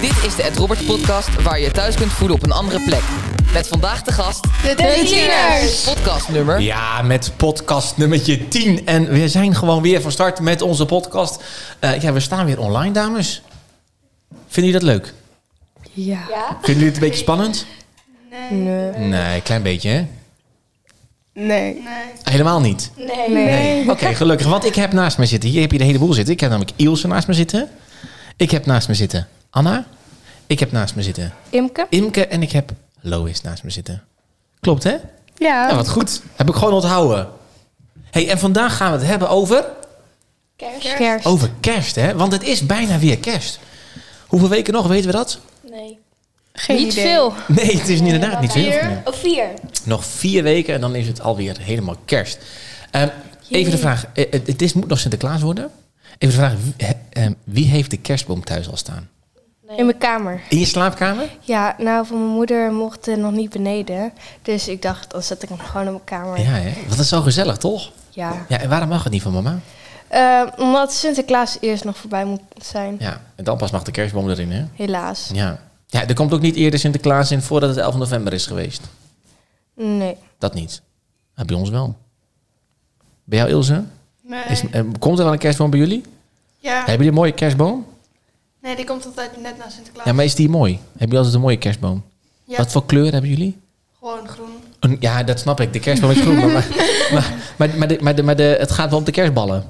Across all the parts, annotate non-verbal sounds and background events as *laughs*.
Dit is de Ed Roberts podcast waar je je thuis kunt voelen op een andere plek. Met vandaag de gast, De Tieners! podcast nummer. Ja, met podcast nummertje 10. En we zijn gewoon weer van start met onze podcast. Eh, ja, we staan weer online, dames. Vinden jullie dat leuk? Ja. Vinden jullie het een beetje spannend? Nee. Nee, een klein beetje, hè? Nee. Helemaal niet. Nee. Nee. Oké, gelukkig. Want ik heb naast me zitten. Hier heb je de hele boel zitten. Ik heb namelijk Ilse naast me zitten. Ik heb naast me zitten Anna. Ik heb naast me zitten Imke? Imke. En ik heb Lois naast me zitten. Klopt, hè? Ja. Ja, wat goed. Heb ik gewoon onthouden. hey, en vandaag gaan we het hebben over... Kerst? Kerst. Over kerst, hè? Want het is bijna weer kerst. Hoeveel weken nog, weten we dat? Nee. Geen Niet idee. veel. Nee, het is inderdaad niet veel. Vier? Oh, vier. Nog vier weken en dan is het alweer helemaal kerst. Ehm, even de vraag, eh, eh, het is, moet nog Sinterklaas worden. Even de vraag, wie, eh, ehm, wie heeft de kerstboom thuis al staan? In mijn kamer. In je slaapkamer? Ja, nou, van mijn moeder mocht het nog niet beneden. Dus ik dacht, dan zet ik hem gewoon in mijn kamer. Ja, hè? Want dat is zo gezellig, toch? Ja. Ja, en waarom mag het niet van mama? Eh, omdat Sinterklaas eerst nog voorbij moet zijn. Ja, en dan pas mag de kerstboom erin, hè? Helaas. Ja. Ja, er komt ook niet eerder Sinterklaas in voordat het 11 november is geweest. Nee. Dat niet. Maar bij ons wel. Bij jou, Ilse? Nee. Is, eh, komt er wel een kerstboom bij jullie? ja. Hebben jullie een mooie kerstboom? Nee, die komt altijd net na Sinterklaas. Ja, maar is die mooi? Hebben jullie altijd een mooie kerstboom? Ja, Wat voor kleur hebben jullie? Gewoon groen. Een- ja, dat snap ik. De kerstboom is groen. maar, maar, maar, maar, maar, de, maar, de, maar de, het gaat wel om de kerstballen.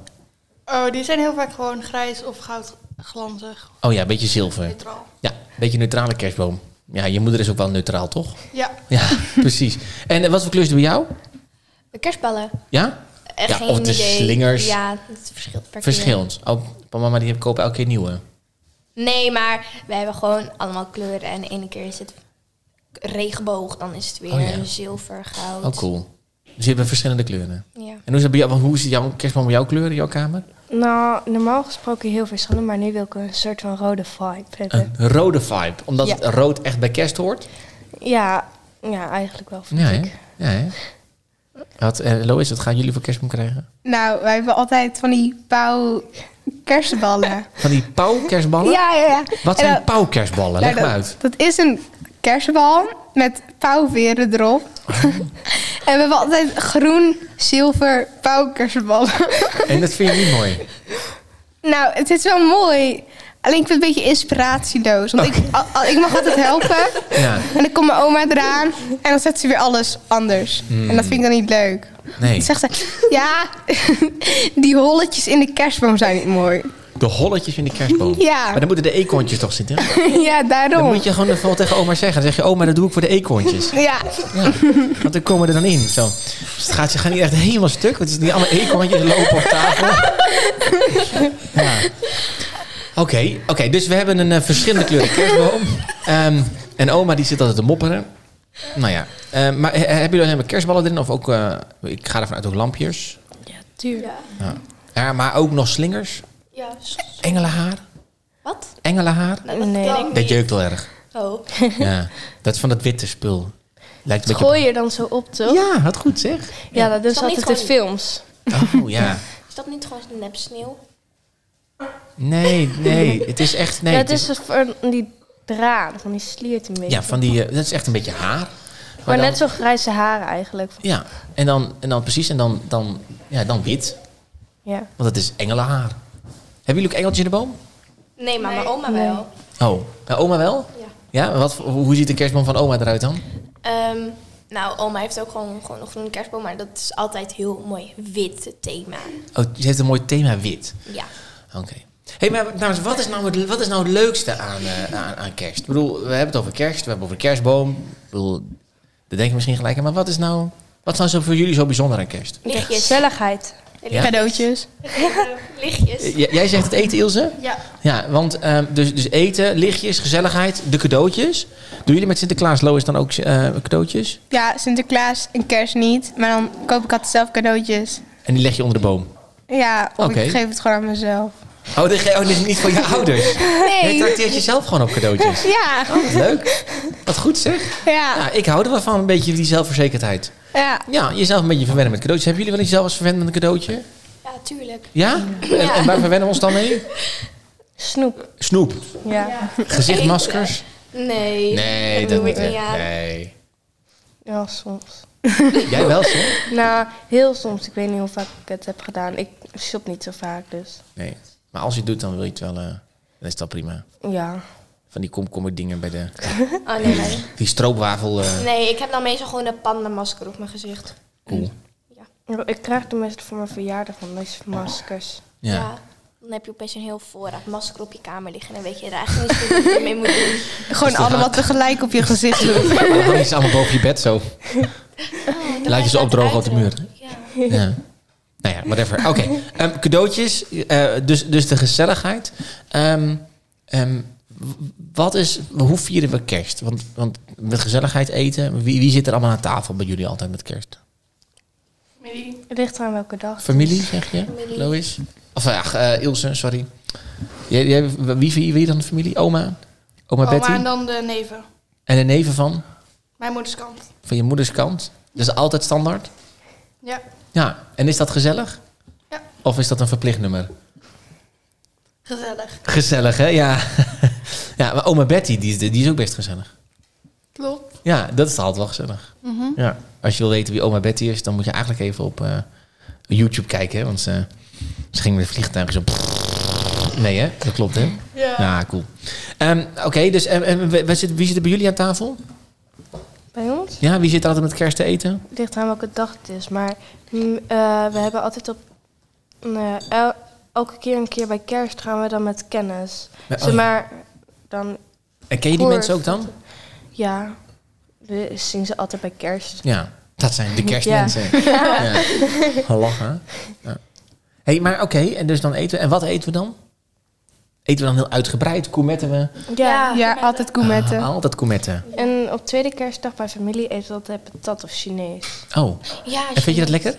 Oh, die zijn heel vaak gewoon grijs of goudglanzig. Oh ja, een beetje zilver. Neutraal. Ja, een beetje neutrale kerstboom. Ja, je moeder is ook wel neutraal, toch? Ja. Ja, precies. En eh, wat voor kleur is bij jou? De kerstballen. Ja? Eh, Ja, geen of de idee. slingers. Ja, het verschilt per. Verschillend. Oh, mama die kopen elke keer nieuwe. Nee, maar wij hebben gewoon allemaal kleuren. En de ene keer is het regenboog, dan is het weer Oh, ja. zilver, goud. Oh, cool. Dus je hebt verschillende kleuren. Ja. En hoe is, het bij jou, hoe is het jouw kerstboom bij jouw kleur in jouw kamer? Nou, normaal gesproken heel verschillend, maar nu wil ik een soort van rode vibe hebben. Een rode vibe. Omdat Ja. het rood echt bij kerst hoort? Ja, ja, eigenlijk wel, vind Ja, ik. Ja, hè? Wat, eh, Lois, wat gaan jullie voor kerstboom krijgen? Nou, wij hebben altijd van die pauw kerstballen. *laughs* Van die pauwkerstballen? Ja, ja, ja. Wat En zijn dat- pauwkerstballen? Leg nou, me uit. Dat is een kerstbal met pauwveren erop. Oh. *laughs* en we hebben altijd groen, zilver pauwkerstballen. En dat vind je niet mooi? nou, het is wel mooi. Alleen ik vind het een beetje inspiratieloos. Want ik, al- al- ik mag altijd helpen. Ja. En dan komt mijn oma eraan. En dan zet ze weer alles anders. En dat vind ik dan niet leuk. Nee. Dan zegt ze, ja, *laughs* die holletjes in de kerstboom zijn niet mooi. De holletjes in de kerstboom. Ja. Maar dan moeten de eekhoorntjes toch zitten? *laughs* ja, Dan daarom. moet je gewoon even tegen oma zeggen. Dan zeg je, oma, dat doe ik voor de eekhoorntjes. Ja, Ja, want dan komen er dan in. Zo. Dus het gaat, ze gaan niet echt helemaal stuk. Want het is niet allemaal eekhoorntjes lopen op tafel. Ja. Oké, oké, dus we hebben een eh, verschillende kleuren kerstboom. Ehm, en oma die zit altijd te mopperen. Nou ja, eh, maar he- hebben jullie helemaal kerstballen erin? Of ook, eh, ik ga ervan uit ook lampjes. Ja, tuurlijk. Ja. ja, maar ook nog slingers. Ja. Engelenhaar. Wat? Engelenhaar. Nou, dat Nee. kan Dat niet. jeukt wel erg. Oh. *laughs* Ja, dat is van dat witte spul. Lijkt een beetje... Gooi je dan zo op, toch? Ja, wat goed zeg. Ja, dat doen ze dat niet altijd in films. Oh ja. *laughs* Is dat niet gewoon nep sneeuw? Nee, nee, het is echt... Nee, ja, het is van die draad, van die sliert een beetje. ja, van die, eh, dat is echt een beetje haar. maar dan- net zo grijze haren eigenlijk. Ja, en dan, en dan precies, en dan, dan, ja, dan wit. Ja. Want het is engelenhaar. Hebben jullie ook engeltjes in de boom? Nee, maar mijn oma wel. Oh, nou, oma wel? Ja. Ja, wat, hoe ziet de kerstboom van oma eruit dan? Ehm, nou, oma heeft ook gewoon, gewoon een groene kerstboom, maar dat is altijd heel mooi wit thema. Oh, ze heeft een mooi thema wit. Ja. Oké. Hey, maar dames, wat is, nou het, wat is nou het leukste aan, eh, aan, aan kerst? Ik bedoel, we hebben het over kerst, we hebben het over kerstboom. Ik bedoel, daar denk je misschien gelijk aan. Maar wat is nou, wat is nou zo voor jullie zo bijzonder aan kerst? Lichtjes. Gezelligheid. Ja. cadeautjes. *laughs* Lichtjes. J- jij zegt het eten, Ilse? Ja. Ja, want ehm, dus, dus eten, lichtjes, gezelligheid, de cadeautjes. Doen jullie met Sinterklaas, Lois, dan ook eh, cadeautjes? Ja, Sinterklaas en kerst niet. Maar dan koop ik altijd zelf cadeautjes. En die leg je onder de boom? Ja, of Oké. ik geef het gewoon aan mezelf. Oh, oh, dit is niet voor je *laughs* ouders? Je Nee. trakteert jezelf gewoon op cadeautjes? *laughs* Ja, Wat leuk. Wat goed zeg. ja, Ja, ik hou er wel van, een beetje die zelfverzekerdheid. ja. Ja, jezelf een beetje verwennen met cadeautjes. Hebben jullie wel eens zelf eens verwend met een cadeautje? Ja, tuurlijk. Ja? En, en waar verwennen we ons dan mee? Snoep. Snoep. Ja. Gezichtmaskers? Nee. Nee, dat dat doe niet. ik hè? niet aan. Nee. Ja, soms. *laughs* Jij wel, zo? Nou, heel soms. Ik weet niet hoe vaak ik het heb gedaan. Ik shop niet zo vaak, dus Nee. Maar als je het doet, dan wil je het wel... eh, dan is dat prima. ja. Van die komkommer dingen bij de... *laughs* Oh nee, nee. Die stroopwafel... eh, Nee, ik heb dan meestal gewoon een pandamasker op mijn gezicht. cool. Ik krijg de meeste voor mijn verjaardag van deze maskers. Ja. Ja. Dan heb je opeens een heel voorraad masker op je kamer liggen. En dan weet je er eigenlijk niet wat je mee moet doen. *laughs* Gewoon allemaal tegelijk op je gezicht doen. Dan hang je ze allemaal boven je bed zo. Laat je ze opdrogen op de muur. Ja. Ja. Nou ja, whatever. Oké. *laughs* Ehm, cadeautjes, eh, dus, dus de gezelligheid. Ehm, ehm, wat is, hoe vieren we kerst? Want, want met gezelligheid eten, wie, wie zit er allemaal aan tafel bij jullie altijd met kerst? Familie. Het ligt aan welke dag. Familie, zeg je? Familie. Lois? Of ja, eh, Ilse, sorry. Jij, jij, wie vier wie dan de familie? Oma? Oma Betty? Oma en dan de neven. En de neven van? Mijn moeders kant. Van je moeders kant? Dat is altijd standaard? Ja. Ja. En is dat gezellig? Ja. Of is dat een verplicht nummer? Gezellig. Gezellig, hè? Ja. *laughs* ja, maar oma Betty, die is, die is ook best gezellig. Klopt. Ja, dat is altijd wel gezellig. Mhm. Ja. Als je wil weten wie oma Betty is, dan moet je eigenlijk even op eh, YouTube kijken. Hè? Want ze, ze ging met het vliegtuig zo... *laughs* Nee, hè? Dat klopt, hè? Ja. Nou, cool. Ehm, Oké, dus en, en, wie, wie zit, wie zit er bij jullie aan tafel? Bij ons? Ja, wie zit er altijd met kerst te eten? Het ligt aan welke dag het is. Maar mm, eh, we hebben altijd op... el- elke keer een keer bij kerst gaan we dan met kennis. Oh, Zeg ja. maar, dan... En ken je die mensen ook dan? Ja. We zingen ze altijd bij kerst. Ja, dat zijn de kerstmensen. *laughs* Ja. ja. Lachen. Ja. hey, maar oké, en dus dan eten we. En wat eten we dan? Eten we dan heel uitgebreid? Koemetten we? Ja. Ja, altijd koemetten. Ah, altijd koemetten. En op tweede kerstdag bij familie eten we altijd patat of Chinees. Oh, Ja, en vind je dat lekker?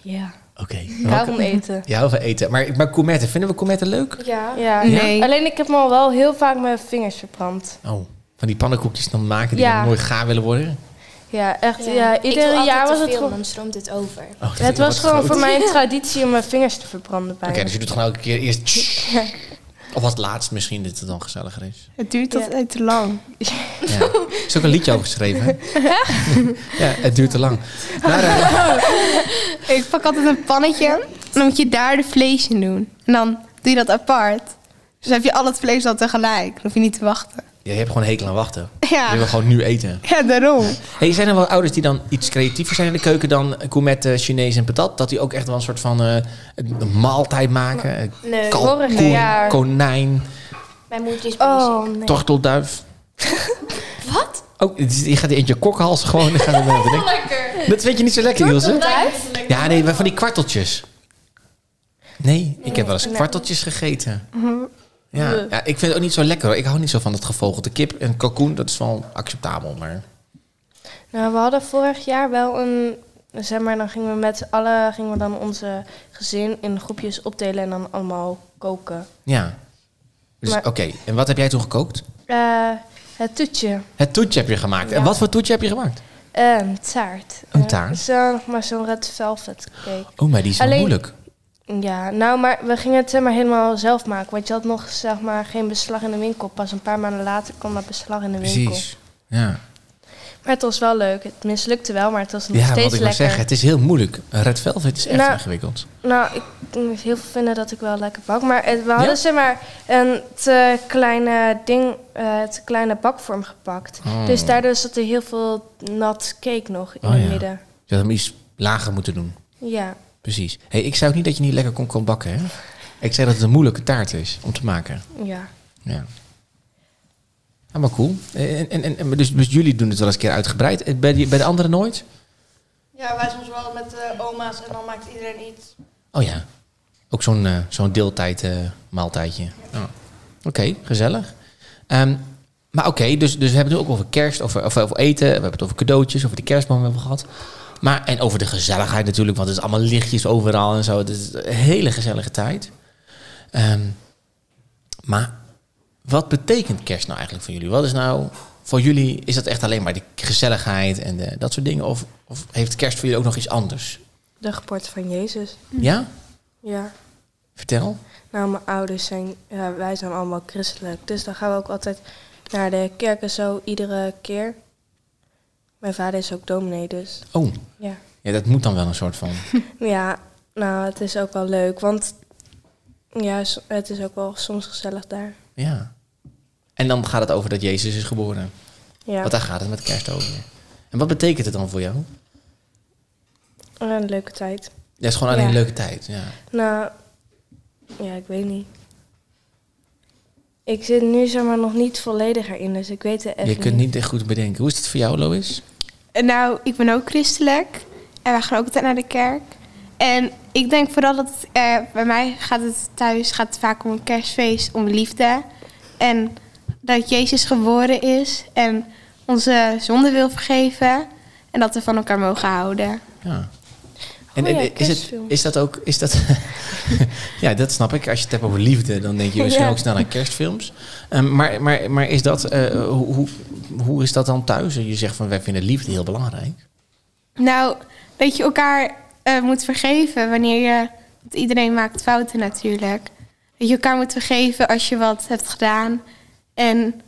Ja. Oké. Ik hou van eten. Ja, veel eten. Maar, maar koemetten, vinden we koemetten leuk? Ja. Ja. Nee. Alleen ik heb me al wel heel vaak mijn vingers verbrand. Oh, van die pannenkoekjes dan maken die Ja. dan nooit gaar willen worden? Ja, echt. Ja, Ja. Ieder jaar was het gewoon... Dan stroomt het over. Oh, Het was gewoon groot. voor mij een *laughs* traditie om mijn vingers te verbranden bij Oké, me. dus je doet gewoon elke keer eerst... *laughs* Of als laatst misschien dat het dan gezelliger is. Het duurt Ja. altijd te lang. Ja. Er is ook een liedje over geschreven. *laughs* ja, het duurt te lang. Maar, eh, Ik pak altijd een pannetje en dan moet je daar de vlees in doen. En dan doe je dat apart. Dus dan heb je al het vlees al tegelijk. Dan hoef je niet te wachten. Ja, je hebt gewoon een hekel aan wachten. *laughs* Je Ja, wil gewoon nu eten. *laughs* ja daarom. Hey, zijn er wel ouders die dan iets creatiever zijn in de keuken dan gourmet, Chinees en patat? Dat die ook echt wel een soort van eh, een maaltijd maken? Eh, Nee, Kalkoen, vorig jaar- konijn, mijn moeder is bezig. Oh, nee. tortelduif. *laughs* Wat? Oh, je gaat in je kokhals gewoon. dan denken. Lekker. Dat vind je niet zo lekker, Ilse? Ja, nee, maar van die kwarteltjes. Nee, ik heb wel eens kwarteltjes gegeten. Ja, ja, ik vind het ook niet zo lekker. hoor. Ik hou niet zo van dat gevogelte kip en kalkoen. Dat is wel acceptabel, maar... Nou, we hadden vorig jaar wel een... Zeg maar, dan gingen we met z'n allen gingen we dan onze gezin in groepjes opdelen en dan allemaal koken. Ja. Dus oké, en wat heb jij toen gekookt? Eh, het toetje. Het toetje heb je gemaakt. En wat voor toetje heb je gemaakt? Een taart. Een Eh, taart? Zo, maar zo'n red velvet cake. Oh, maar die is wel Alleen- moeilijk. Ja, nou, maar we gingen het zeg maar helemaal zelf maken. Want je had nog zeg maar geen beslag in de winkel. Pas een paar maanden later kwam dat beslag in de winkel. Precies. Ja, Maar het was wel leuk. Het mislukte wel, maar het was nog ja steeds wat ik wil lekker. zeggen, het is heel moeilijk. Red velvet is echt Nou, ingewikkeld. Nou, ik heel veel vinden dat ik wel lekker bak. Maar het- we hadden Ja? zeg maar een te kleine ding, eh te kleine bakvorm gepakt. Oh. Dus daardoor zat er heel veel nat cake nog in Oh, het ja. midden. Je had hem iets lager moeten doen. Ja. Precies. Hey, ik zei ook niet dat je niet lekker kon, kon bakken, hè? Ik zei dat het een moeilijke taart is om te maken. Ja. Ja. Ja, maar cool. En, en, en, en- dus, dus jullie doen het wel eens een keer uitgebreid. Eh, Bij, die, bij de anderen nooit? Ja, wij soms wel met de oma's en dan maakt iedereen iets. Oh ja. Ook zo'n eh, zo'n deeltijd eh, maaltijdje. Ja. Oké, gezellig. Ehm, maar oké, dus, dus we hebben het ook over kerst, over, over, over eten. We hebben het over cadeautjes, over de kerstboom hebben we gehad. Maar, en over de gezelligheid natuurlijk, want het is allemaal lichtjes overal en zo. Het is een hele gezellige tijd. Ehm, maar wat betekent kerst nou eigenlijk voor jullie? Wat is nou voor jullie, is dat echt alleen maar die gezelligheid en de, dat soort dingen? Of, of heeft kerst voor jullie ook nog iets anders? De geboorte van Jezus. Ja? Ja. Vertel. Nou, mijn ouders zijn, ja, wij zijn allemaal christelijk. Dus dan gaan we ook altijd naar de kerk en zo, iedere keer. Mijn vader is ook dominee, dus Oh, ja. ja, dat moet dan wel een soort van. *laughs* Ja, nou, het is ook wel leuk, want ja, het is ook wel soms gezellig daar. Ja. En dan gaat het over dat Jezus is geboren. Ja, Want daar gaat het met kerst over. En wat betekent het dan voor jou? een leuke tijd. Ja, het is gewoon alleen Ja. een leuke tijd. Ja. Nou, ja, ik weet niet. Ik zit nu zeg maar nog niet volledig erin, dus ik weet het even Je kunt niet echt goed bedenken. Hoe is het voor jou, Lois? En Nou, ik ben ook christelijk. En wij gaan ook altijd naar de kerk. En ik denk vooral dat het, eh, bij mij gaat het thuis gaat het vaak om een kerstfeest, om liefde. En dat Jezus geboren is en onze zonde wil vergeven. En dat we van elkaar mogen houden. Ja. En, en is, het, is dat ook... Is dat *laughs* *laughs* ja, dat snap ik. Als je het hebt over liefde, dan denk je misschien Ja. ook snel aan kerstfilms. Ehm, maar, maar, maar is dat... eh, hoe, hoe, is dat dan thuis? Je zegt van, wij vinden liefde heel belangrijk. Nou, dat je elkaar eh, moet vergeven wanneer je... Want iedereen maakt fouten natuurlijk. Dat je elkaar moet vergeven als je wat hebt gedaan. En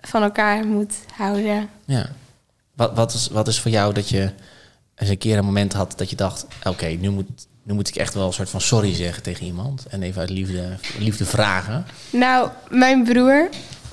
van elkaar moet houden. Ja. Wat, wat, is, wat is voor jou dat je eens een keer een moment had dat je dacht... Oké, nu, moet, nu moet ik echt wel een soort van sorry zeggen tegen iemand. En even uit liefde, liefde vragen. Nou, mijn broer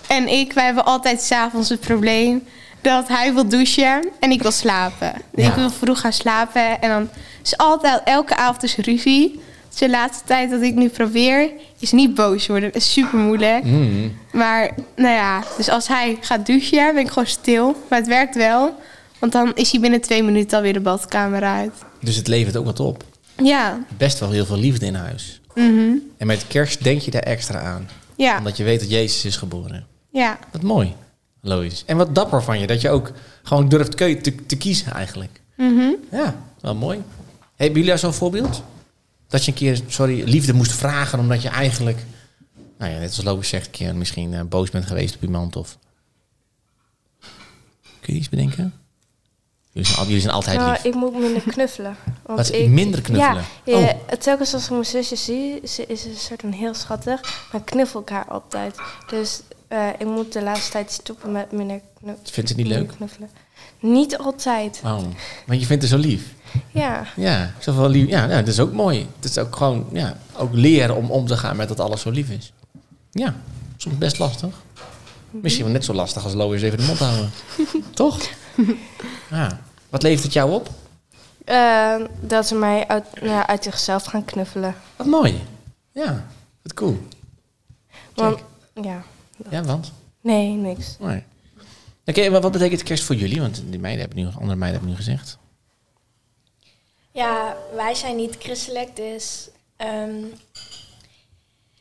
en ik, wij hebben altijd s'avonds het probleem dat hij wil douchen en ik wil slapen. Ja. Ik wil vroeg gaan slapen en dan is altijd elke avond is ruzie. Dus de laatste tijd dat ik nu probeer, is niet boos worden. Dat is super moeilijk. Mm. Maar nou ja, dus als hij gaat douchen, ben ik gewoon stil. Maar het werkt wel, want dan is hij binnen twee minuten alweer de badkamer uit. Dus het levert ook wat op. Ja, Best wel heel veel liefde in huis. mhm. En met kerst denk je daar extra aan. ja, Omdat je weet dat Jezus is geboren. ja. Wat mooi, Lois. En wat dapper van je, dat je ook gewoon durft te, te kiezen eigenlijk. mhm. Ja, wel mooi. Hebben jullie zo'n voorbeeld? Dat je een keer, sorry, liefde moest vragen omdat je eigenlijk... Nou ja, net als Lois zegt, een keer misschien eh, boos bent geweest op iemand of... Kun je iets bedenken? Jullie zijn, jullie zijn altijd Nou, lief. ik moet minder knuffelen. Want Wat, ik, minder knuffelen? Ja, Oh. ja, telkens als ik mijn zusje zie, ze is een soort van heel schattig, maar knuffel ik haar altijd. Dus eh, ik moet de laatste tijd stoppen met minder, knu Vindt het niet leuk? knuffelen. Niet altijd. Oh, want je vindt het zo lief. Ja, Ja, zoveel lief. Ja, nou, dat is ook mooi. Het is ook gewoon, ja, ook leren om om te gaan met dat alles zo lief is. Ja, soms best lastig. Misschien wel net zo lastig als Lois even de mond houden. *laughs* Toch? Ja. Wat levert het jou op? Eh, dat ze mij uit, ja, uit zichzelf gaan knuffelen. Wat mooi. Ja, wat cool. Want, ja, Ja, want? nee, niks. Nee. Oké, maar wat betekent kerst voor jullie? Want die meiden hebben nu, andere meiden hebben nu gezegd. Ja, wij zijn niet christelijk, dus ehm,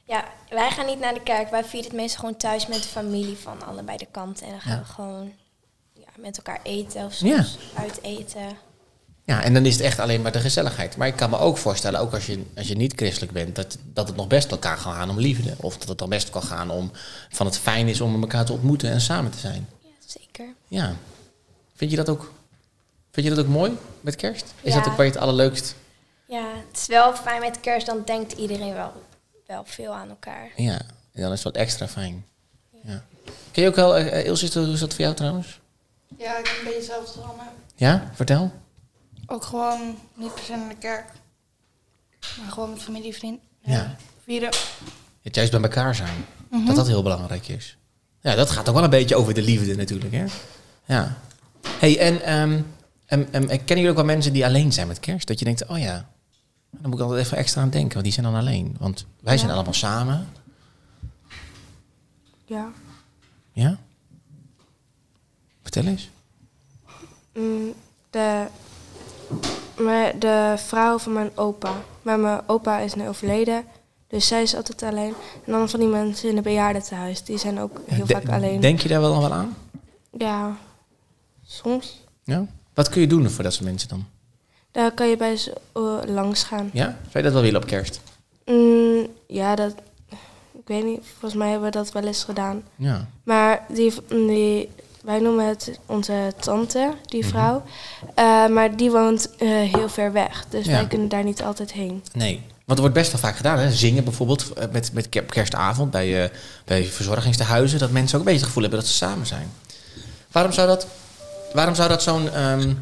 ja, wij gaan niet naar de kerk. Wij vieren het meestal gewoon thuis met de familie van allebei de kanten. En dan gaan Ja. we gewoon met elkaar eten of soms uit eten. Ja, en dan is het echt alleen maar de gezelligheid. Maar ik kan me ook voorstellen, ook als je, als je niet christelijk bent, dat, dat het nog best wel kan gaan om liefde. Of dat het dan best kan gaan om van het fijn is om elkaar te ontmoeten en samen te zijn. Ja, zeker. Ja. Vind je dat ook, vind je dat ook mooi met kerst? Is Ja. dat ook waar je het allerleukst? Ja, het is wel fijn met kerst, dan denkt iedereen wel, wel veel aan elkaar. Ja, en dan is het wat extra fijn. Ja. Ken je ook wel, uh, Ilse, hoe is dat voor jou trouwens? Ja, ik ben een beetje hetzelfde als Anne. Ja, vertel. Ook gewoon niet per se naar de kerk. Maar gewoon met familie, vriend. Ja. Vieren. Het juist bij elkaar zijn. Mhm. Dat dat heel belangrijk is. Ja, dat gaat ook wel een beetje over de liefde natuurlijk, hè? Ja. hey, en em, em, kennen jullie ook wel mensen die alleen zijn met kerst? Dat je denkt, oh ja, dan moet ik altijd even extra aan denken, want die zijn dan alleen. Want wij zijn allemaal samen. Ja. Ja? Vertel eens. Mm, de, de vrouw van mijn opa. Maar mijn opa is nu overleden. Dus zij is altijd alleen. En dan van die mensen in het bejaardentehuis. Die zijn ook heel De- vaak alleen. Denk je daar wel dan wel aan? Ja, soms. Ja? Wat kun je doen voor dat soort mensen dan? Daar kan je bij ze eh, langs gaan. Ja? Zou je dat wel willen op kerst? Mm, ja, dat... Ik weet niet. Volgens mij hebben we dat wel eens gedaan. Ja. Maar die, die, wij noemen het onze tante, die Mhm. vrouw. Eh, maar die woont eh, heel ver weg. Dus Ja. wij kunnen daar niet altijd heen. Nee. Want er wordt best wel vaak gedaan, hè? zingen bijvoorbeeld eh, met, met ke- kerstavond bij, eh, bij verzorgingstehuizen, dat mensen ook een beetje het gevoel hebben dat ze samen zijn. Waarom zou dat, waarom zou dat zo'n ehm,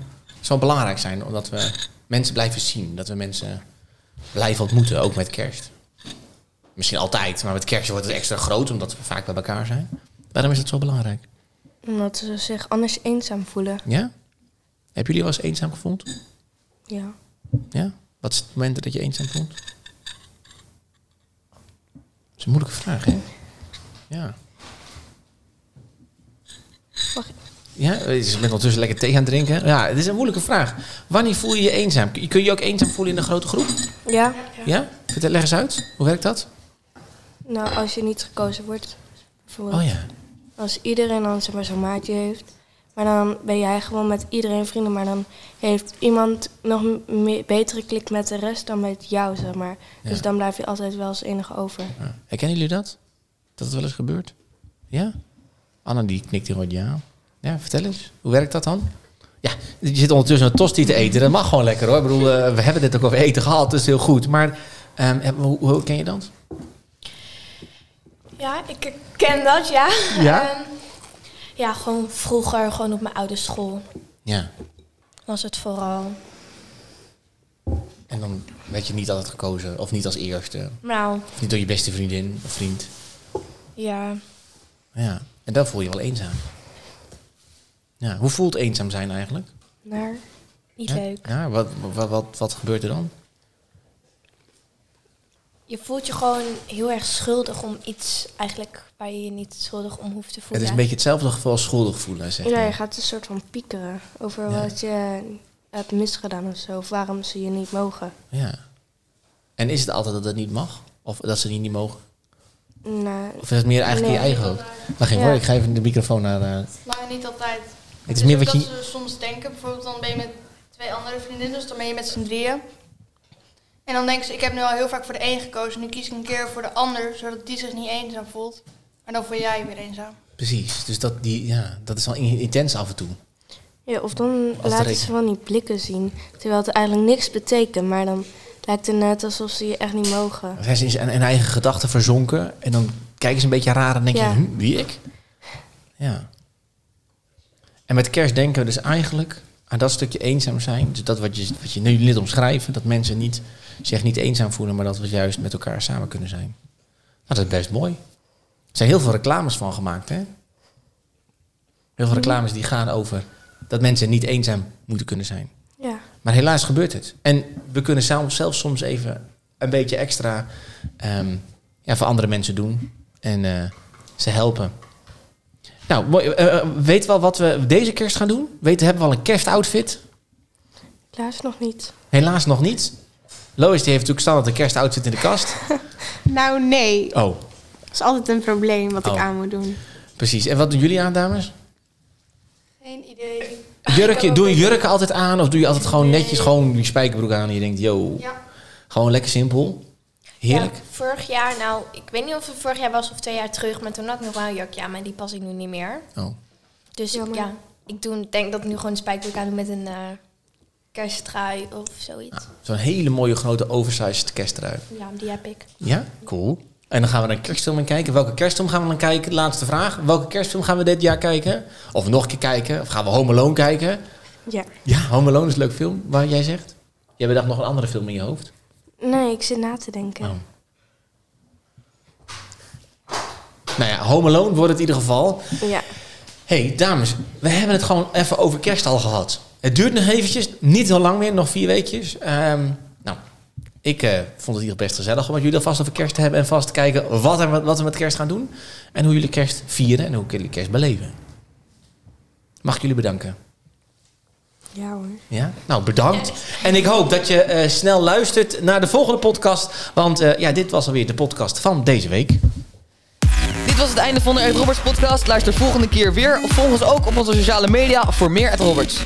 zo belangrijk zijn? Omdat we mensen blijven zien, dat we mensen blijven ontmoeten, ook met kerst. Misschien altijd, maar met kerst wordt het extra groot omdat we vaak bij elkaar zijn. Waarom is het zo belangrijk? Omdat ze zich anders eenzaam voelen. Ja? Hebben jullie wel eens eenzaam gevoeld? Ja. Ja? Wat is het moment dat je eenzaam voelt? Dat is een moeilijke vraag, hè? Ja. Wacht. Ja, je bent ondertussen lekker thee aan het drinken. Ja, het is een moeilijke vraag. Wanneer voel je je eenzaam? Kun je- je ook eenzaam voelen in een grote groep? Ja. Ja? Vertel, leg eens uit. Hoe werkt dat? Nou, als je niet gekozen wordt. Bijvoorbeeld. Oh ja. Als iedereen dan zeg maar zo'n maatje heeft. Maar dan ben jij gewoon met iedereen vrienden. Maar dan heeft iemand nog betere klik met de rest dan met jou, zeg maar. Ja. Dus dan blijf je altijd wel als enige over. Ja. Herkennen jullie dat? Dat het wel eens gebeurt? Ja? Anna die knikt heel wat ja. Ja, vertel eens. Hoe werkt dat dan? Ja, je zit ondertussen een tosti te eten. Dat mag gewoon lekker hoor. Ik bedoel, eh, we hebben dit ook over eten gehad. Dat is heel goed. Maar ehm, hoe, hoe ken je dat? Ja, ik ken dat, ja. Ja? *laughs* Ehm, ja, gewoon vroeger, gewoon op mijn oude school Ja. was het vooral. En dan werd je niet altijd gekozen. Of niet als eerste. Nou, Of niet door je beste vriendin of vriend. ja. Ja. En dan voel je je wel eenzaam. Ja. Hoe voelt eenzaam zijn eigenlijk? Naar. Niet Ja? leuk. Ja, wat, wat, wat, wat gebeurt er dan? Je voelt je gewoon heel erg schuldig om iets eigenlijk waar je je niet schuldig om hoeft te Het voelen. is een beetje hetzelfde gevoel als schuldig voelen, zeg Ja, je. je gaat een soort van piekeren over Ja. wat je hebt misgedaan of zo. Of waarom ze je niet mogen. Ja. En is het altijd dat het niet mag? Of dat ze die niet mogen? Nou, Of is het meer eigenlijk in je Nee. eigen hoofd? Wacht even Ja. hoor, ik ga even de microfoon naar... eh, Maar niet altijd. het is Dus meer wat je... dat ze soms denken, bijvoorbeeld dan ben je met twee andere vriendinnen, dus dan ben je met z'n drieën. En dan denken ze, ik heb nu al heel vaak voor de een gekozen, nu kies ik een keer voor de ander, zodat die zich niet eenzaam voelt. Maar dan voel jij je weer eenzaam. Precies, dus dat, die, ja, dat is wel in- intens af en toe. ja, of dan laten ze van die blikken zien. Terwijl het eigenlijk niks betekent. Maar dan lijkt het net alsof ze je echt niet mogen. Zijn ze in zijn in eigen gedachten verzonken en dan kijken ze een beetje raar en denk Ja. je, hm, wie ik? Ja. En met kerst denken we dus eigenlijk aan dat stukje eenzaam zijn. Dus dat wat je, wat je nu net omschrijven, dat mensen niet, zich niet eenzaam voelen, maar dat we juist met elkaar samen kunnen zijn. Nou, dat is best mooi. Er zijn heel veel reclames van gemaakt, hè? Heel veel reclames die gaan over dat mensen niet eenzaam moeten kunnen zijn. Ja. Maar helaas gebeurt het. En we kunnen zelf, zelfs soms even een beetje extra ehm, ja, voor andere mensen doen. En eh, ze helpen. Nou, mooi. Eh, eh, weet wel wat we deze kerst gaan doen? Weet, hebben we al een kerstoutfit? Helaas nog niet. Helaas nog niet. Lois die heeft natuurlijk standaard een kerstoutfit in de kast. *laughs* Nou, nee. Oh, Dat is altijd een probleem wat Oh. ik aan moet doen. precies. En wat doen jullie aan, dames? Geen idee. Jurkje, doe je jurken altijd aan? Of doe je altijd gewoon netjes gewoon die spijkerbroek aan en je denkt, yo, Ja. gewoon lekker simpel? Heerlijk. Ja, vorig jaar, nou, ik weet niet of het vorig jaar was of twee jaar terug, maar toen had ik nog wel een jurkje aan, maar die pas ik nu niet meer. Oh. Dus Jammer. ja, ik doe, denk dat ik nu gewoon een spijkerbroek aan doe met een eh kersttrui of zoiets. Zo'n hele mooie grote oversized kerstrui. Ja, die heb ik. Ja, cool. En dan gaan we naar een kerstfilm in kijken. Welke kerstfilm gaan we dan kijken? Laatste vraag. Welke kerstfilm gaan we dit jaar kijken? Of nog een keer kijken? Of gaan we Home Alone kijken? Ja. Ja, Home Alone is een leuk film, waar jij zegt. Jij bedacht nog een andere film in je hoofd. Nee, ik zit na te denken. Oh. Nou ja, Home Alone wordt het in ieder geval. Ja. hey, dames, we hebben het gewoon even over kerst al gehad. Het duurt nog eventjes, niet heel lang meer, nog vier weekjes. Ehm, nou, ik eh, vond het hier best gezellig om met jullie alvast over kerst te hebben... en vast te kijken wat, er, wat we met kerst gaan doen. En hoe jullie kerst vieren en hoe jullie kerst beleven. Mag ik jullie bedanken? Ja hoor. Ja? Nou, bedankt. En ik hoop dat je eh, snel luistert naar de volgende podcast. Want eh, ja, dit was alweer de podcast van deze week. Dit was het einde van de Ed Roberts podcast. Luister volgende keer weer. Of volg ons ook op onze sociale media voor meer Ed Roberts.